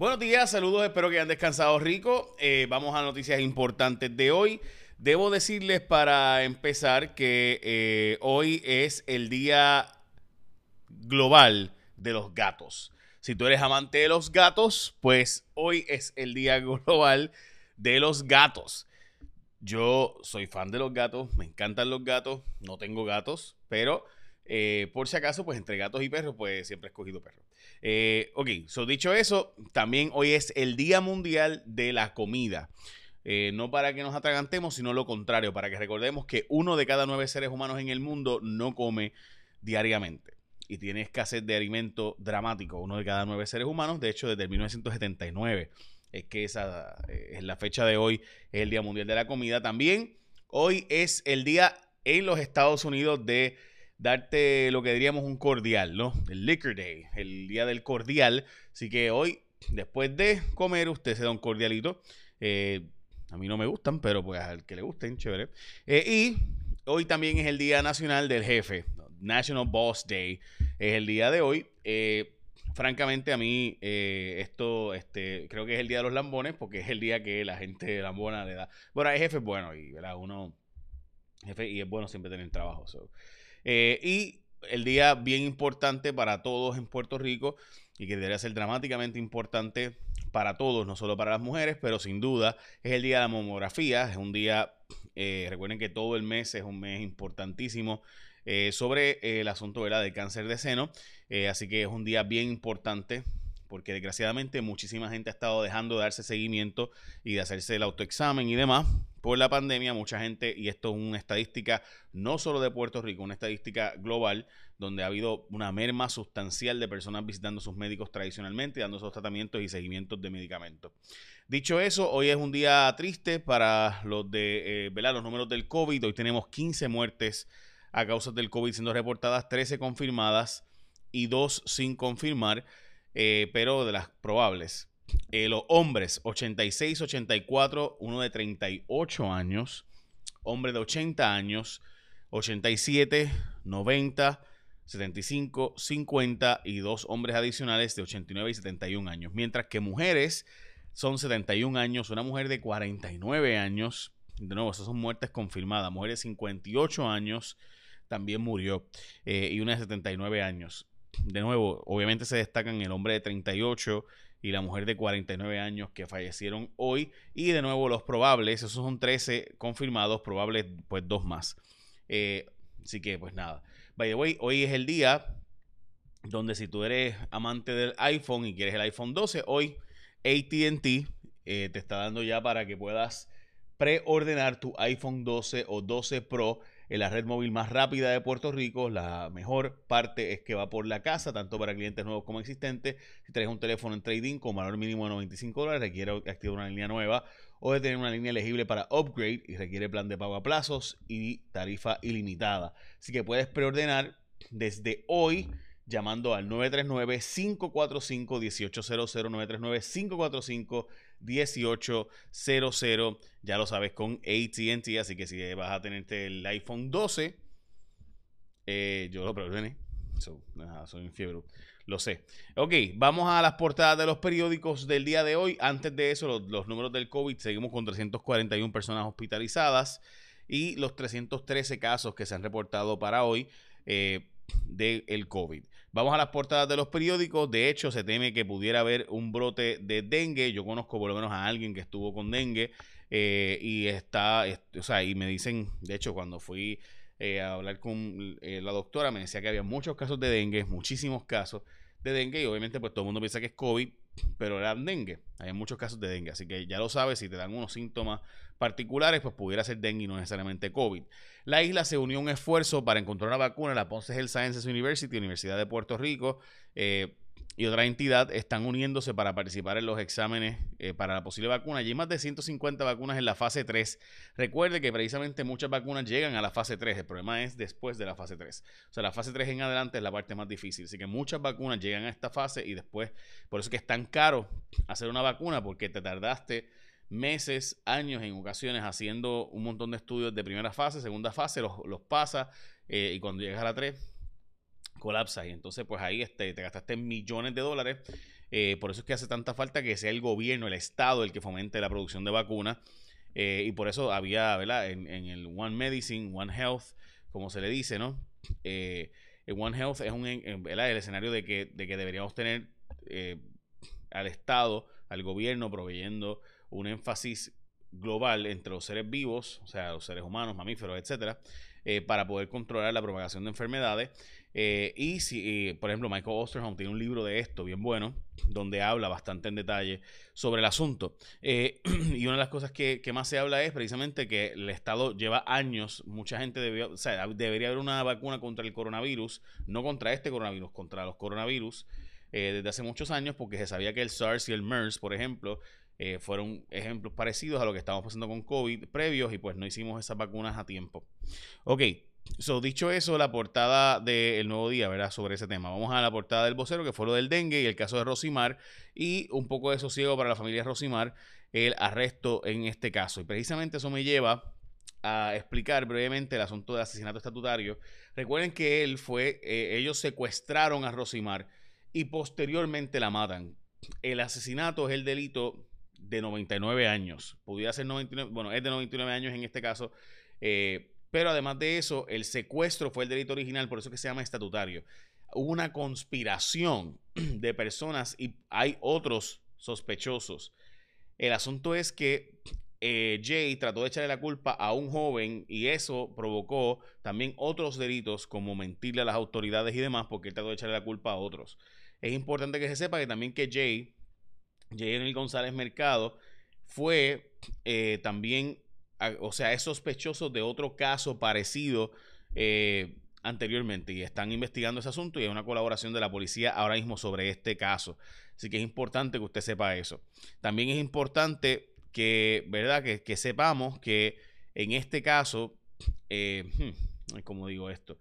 Buenos días, saludos, espero que hayan descansado rico. Eh, vamos a noticias importantes de hoy. Debo decirles para empezar que eh, hoy es el día global de los gatos. Si tú eres amante de los gatos, pues hoy es el día global de los gatos. Yo soy fan de los gatos, me encantan los gatos, no tengo gatos, pero eh, por si acaso, pues entre gatos y perros, pues siempre he escogido perros. Eh, ok, dicho eso, también hoy es el Día Mundial de la Comida. Eh, no para que nos atragantemos, sino lo contrario, para que recordemos que uno de cada nueve seres humanos en el mundo no come diariamente y tiene escasez de alimento dramático, uno de cada nueve seres humanos, de hecho desde 1979 es que esa es la fecha de hoy, es el Día Mundial de la Comida. También hoy es el día en los Estados Unidos de darte lo que diríamos un cordial, ¿no? El Liquor Day, el día del cordial. Así que hoy, después de comer, usted se da un cordialito. Eh, a mí no me gustan, pero pues al que le gusten, chévere. Eh, y hoy también es el Día Nacional del Jefe, National Boss Day. Es el día de hoy. Eh, francamente, a mí esto, este, creo que es el Día de los Lambones, porque es el día que la gente lambona le da. Bueno, hay jefe bueno, y ¿verdad? uno, y es bueno siempre tener trabajo. Eh, y el día bien importante para todos en Puerto Rico y que debería ser dramáticamente importante para todos, no solo para las mujeres, pero sin duda es el día de la mamografía. Es un día, eh, recuerden que todo el mes es un mes importantísimo eh, sobre el asunto del cáncer de seno. así que es un día bien importante porque desgraciadamente muchísima gente ha estado dejando de darse seguimiento y de hacerse el autoexamen y demás por la pandemia. Mucha gente, y esto es una estadística no solo de Puerto Rico, una estadística global, donde ha habido una merma sustancial de personas visitando sus médicos tradicionalmente dando esos tratamientos y seguimientos de medicamentos. Dicho eso, hoy es un día triste para los de eh, los números del COVID. Hoy tenemos 15 muertes a causa del COVID siendo reportadas, 13 confirmadas y 2 sin confirmar. Eh, pero de las probables. Eh, los hombres, 86, 84, uno de 38 años, hombre de 80 años, 87, 90, 75, 50 y dos hombres adicionales de 89 y 71 años. Mientras que mujeres son 71 años, una mujer de 49 años, de nuevo, esas son muertes confirmadas, mujer de 58 años también murió eh, y una de 79 años. De nuevo, obviamente se destacan el hombre de 38 y la mujer de 49 años que fallecieron hoy. Y de nuevo los probables, esos son 13 confirmados, probables pues dos más. Eh, así que pues nada. By the way, hoy es el día donde si tú eres amante del iPhone y quieres el iPhone 12, hoy ATT eh, te está dando ya para que puedas preordenar tu iPhone 12 o 12 Pro en la red móvil más rápida de Puerto Rico. La mejor parte es que va por la casa, tanto para clientes nuevos como existentes. Si traes un teléfono en trading con valor mínimo de 95 dólares, requiere activar una línea nueva o de tener una línea elegible para upgrade y requiere plan de pago a plazos y tarifa ilimitada. Así que puedes preordenar desde hoy llamando al 939-545-1800, 939-545-1800, ya lo sabes, con ATT, así que si vas a tenerte el iPhone 12, eh, yo lo preordené, soy un fiebre, lo sé. Ok, vamos a las portadas de los periódicos del día de hoy. Antes de eso, los, números del COVID, seguimos con 341 personas hospitalizadas y los 313 casos que se han reportado para hoy. Eh, del COVID. Vamos a las portadas de los periódicos. De hecho, se teme que pudiera haber un brote de dengue. Yo conozco por lo menos a alguien que estuvo con dengue eh, y está, o sea, y me dicen, de hecho, cuando fui eh, a hablar con eh, la doctora, me decía que había muchos casos de dengue, muchísimos casos de dengue y obviamente pues todo el mundo piensa que es COVID, pero era dengue. Hay muchos casos de dengue, así que ya lo sabes, si te dan unos síntomas particulares, pues pudiera ser dengue y no necesariamente COVID. La isla se unió a un esfuerzo para encontrar una vacuna. La Ponce Health Sciences University, Universidad de Puerto Rico, eh, y otra entidad están uniéndose para participar en los exámenes eh, para la posible vacuna. hay más de 150 vacunas en la fase 3. Recuerde que precisamente muchas vacunas llegan a la fase 3. El problema es después de la fase 3. O sea, la fase 3 en adelante es la parte más difícil. Así que muchas vacunas llegan a esta fase y después, por eso es que es tan caro hacer una vacuna porque te tardaste meses, años en ocasiones haciendo un montón de estudios de primera fase, segunda fase, los, los pasa eh, y cuando llegas a la 3 colapsa y entonces pues ahí este, te gastaste millones de dólares Eh, por eso es que hace tanta falta que sea el gobierno, el Estado, el que fomente la producción de vacunas. Eh, y por eso había, ¿verdad? En, el One Medicine, One Health, como se le dice, ¿no? el One Health es un, el escenario de que, de que deberíamos tener al Estado, al gobierno, proveyendo un énfasis global entre los seres vivos, o sea, los seres humanos, mamíferos, etcétera, eh, para poder controlar la propagación de enfermedades. Eh, y si, por ejemplo, Michael Osterholm tiene un libro de esto bien bueno, donde habla bastante en detalle sobre el asunto. Eh, y una de las cosas que, más se habla es precisamente que el Estado lleva años, mucha gente debió, o sea, debería haber una vacuna contra el coronavirus, no contra este coronavirus, contra los coronavirus. desde hace muchos años, porque se sabía que el SARS y el MERS, por ejemplo, eh, fueron ejemplos parecidos a lo que estábamos pasando con COVID previos y pues no hicimos esas vacunas a tiempo. Ok, so, dicho eso, la portada del nuevo día, ¿verdad? Sobre ese tema. Vamos a la portada del vocero, que fue lo del dengue y el caso de Rosimar, y un poco de sosiego para la familia Rosimar, el arresto en este caso. Y precisamente eso me lleva a explicar brevemente el asunto del asesinato estatutario. Recuerden que él fue, eh, ellos secuestraron a Rosimar y posteriormente la matan. El asesinato es el delito de 99 años. Pudiera ser 99, bueno, es de 99 años en este caso. Eh, pero además de eso, el secuestro fue el delito original, por eso que se llama estatutario. Hubo una conspiración de personas y hay otros sospechosos. El asunto es que eh, Jay trató de echarle la culpa a un joven y eso provocó también otros delitos como mentirle a las autoridades y demás porque él trató de echarle la culpa a otros. Es importante que se sepa que también que Jay Jenny González Mercado fue eh, también, o sea, es sospechoso de otro caso parecido eh, anteriormente y están investigando ese asunto y hay una colaboración de la policía ahora mismo sobre este caso. Así que es importante que usted sepa eso. También es importante que, ¿verdad? Que, sepamos que en este caso, eh, hmm, ¿cómo digo esto?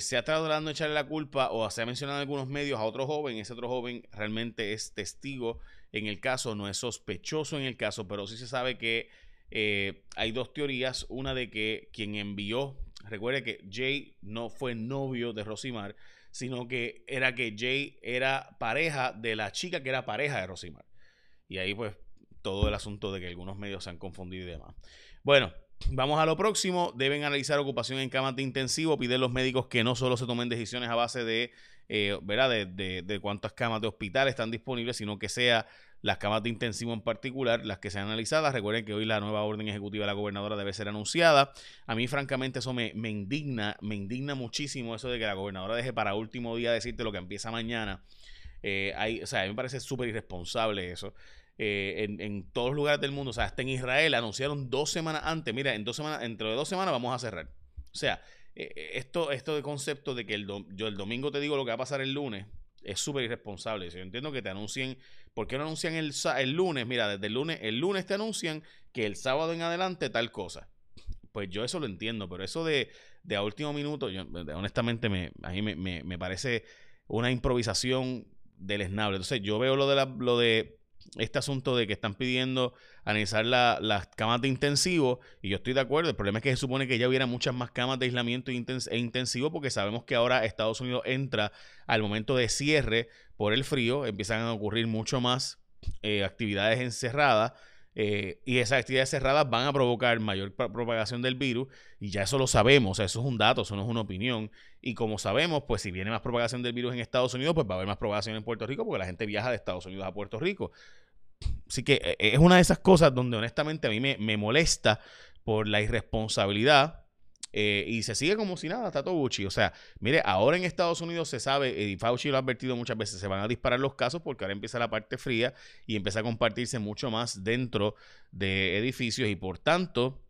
se ha tratado de echarle la culpa o se ha mencionado en algunos medios a otro joven. Ese otro joven realmente es testigo en el caso, no es sospechoso en el caso, pero sí se sabe que eh, hay dos teorías. Una de que quien envió, recuerde que Jay no fue novio de Rosimar, sino que era que Jay era pareja de la chica que era pareja de Rosimar. Y ahí pues todo el asunto de que algunos medios se han confundido y demás. Bueno, Vamos a lo próximo. Deben analizar ocupación en camas de intensivo. Piden los médicos que no solo se tomen decisiones a base de, eh, ¿verdad? De, de, cuántas camas de hospital están disponibles, sino que sea las camas de intensivo en particular, las que sean analizadas. Recuerden que hoy la nueva orden ejecutiva de la gobernadora debe ser anunciada. A mí, francamente, eso me, indigna, me indigna muchísimo eso de que la gobernadora deje para último día decirte lo que empieza mañana. Eh, o sea, a mí me parece súper irresponsable eso. Eh, en, todos los lugares del mundo, o sea, hasta en Israel anunciaron dos semanas antes, mira, en dos semanas, dentro de dos semanas vamos a cerrar. O sea, eh, esto, esto de concepto de que el yo el domingo te digo lo que va a pasar el lunes, es súper irresponsable. Yo entiendo que te anuncien, ¿por qué no anuncian el, el lunes? Mira, desde el lunes, el lunes te anuncian que el sábado en adelante tal cosa. Pues yo eso lo entiendo, pero eso de, de a último minuto, yo, honestamente me, a mí me, me, me, parece una improvisación deleznable. Entonces yo veo lo de, la, lo de este asunto de que están pidiendo analizar las camas de intensivo, y yo estoy de acuerdo, el problema es que se supone que ya hubiera muchas más camas de aislamiento e intensivo, porque sabemos que ahora Estados Unidos entra al momento de cierre por el frío, empiezan a ocurrir mucho más eh, actividades encerradas. Eh, y esas actividades cerradas van a provocar mayor propagación del virus y ya eso lo sabemos, eso es un dato, eso no es una opinión. Y como sabemos, pues si viene más propagación del virus en Estados Unidos, pues va a haber más propagación en Puerto Rico porque la gente viaja de Estados Unidos a Puerto Rico. Así que eh, es una de esas cosas donde honestamente a mí me, me molesta por la irresponsabilidad eh, y se sigue como si nada, está todo Gucci. O sea, mire, ahora en Estados Unidos se sabe, y Fauci lo ha advertido muchas veces, se van a disparar los casos porque ahora empieza la parte fría y empieza a compartirse mucho más dentro de edificios y por tanto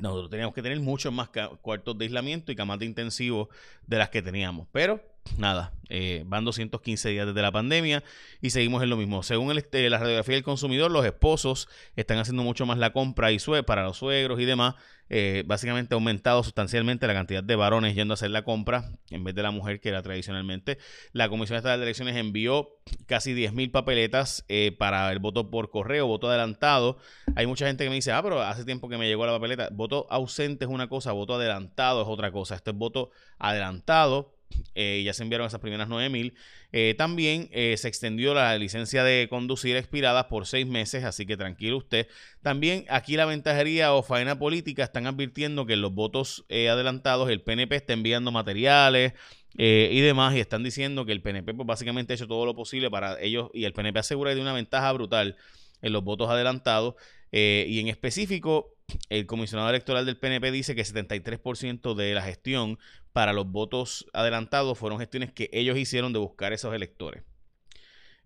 nosotros teníamos que tener muchos más cuartos de aislamiento y camas de intensivo de las que teníamos. Pero nada, eh, van 215 días desde la pandemia y seguimos en lo mismo. Según este, la radiografía del consumidor, los esposos están haciendo mucho más la compra y sue para los suegros y demás. Eh, básicamente ha aumentado sustancialmente la cantidad de varones yendo a hacer la compra en vez de la mujer que era tradicionalmente. La Comisión Estatal de Elecciones envió casi 10.000 papeletas eh, para el voto por correo, voto adelantado. Hay mucha gente que me dice, ah, pero hace tiempo que me llegó la papeleta. Voto ausente es una cosa, voto adelantado es otra cosa. Este es voto adelantado eh, ya se enviaron esas primeras 9 mil. Eh, también eh, se extendió la licencia de conducir expirada por seis meses, así que tranquilo usted. También aquí la ventajería o faena política están advirtiendo que en los votos adelantados el PNP está enviando materiales y demás y están diciendo que el PNP pues, básicamente ha hecho todo lo posible para ellos y el PNP asegura tiene una ventaja brutal en los votos adelantados y en específico el comisionado electoral del PNP dice que 73% de la gestión para los votos adelantados fueron gestiones que ellos hicieron de buscar esos electores.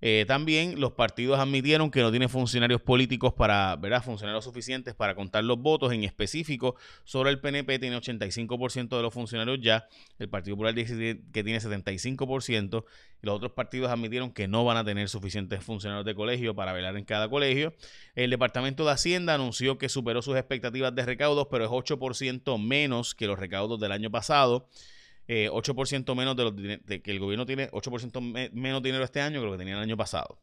Eh, también los partidos admitieron que no tienen funcionarios políticos para, ¿verdad? Funcionarios suficientes para contar los votos. En específico, sobre el PNP tiene 85% de los funcionarios ya. El Partido Popular dice que tiene 75%. Y los otros partidos admitieron que no van a tener suficientes funcionarios de colegio para velar en cada colegio. El Departamento de Hacienda anunció que superó sus expectativas de recaudos, pero es 8% menos que los recaudos del año pasado. 8% eh, menos de, lo que el gobierno tiene, 8% menos dinero este año que lo que tenía el año pasado.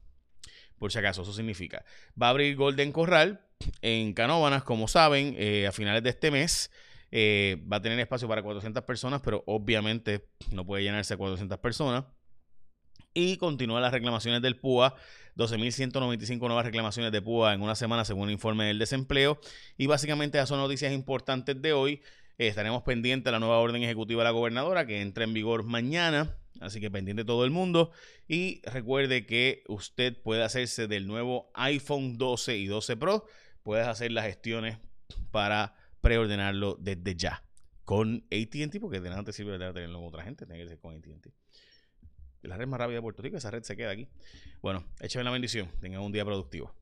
Por si acaso, eso significa. Va a abrir Golden Corral en Canóbanas, como saben, eh, a finales de este mes. Eh, va a tener espacio para 400 personas, pero obviamente no puede llenarse a 400 personas. Y continúan las reclamaciones del PUA. 12.195 nuevas reclamaciones de PUA en una semana, según el informe del desempleo. Y básicamente esas son noticias importantes de hoy. Estaremos pendientes de la nueva orden ejecutiva de la gobernadora que entra en vigor mañana. Así que pendiente todo el mundo. Y recuerde que usted puede hacerse del nuevo iPhone 12 y 12 Pro. Puedes hacer las gestiones para preordenarlo desde ya. Con ATT, porque de nada te sirve de tenerlo con otra gente, tiene que ser con ATT. La red más rápida de Puerto Rico, esa red se queda aquí. Bueno, échame la bendición. Tengan un día productivo.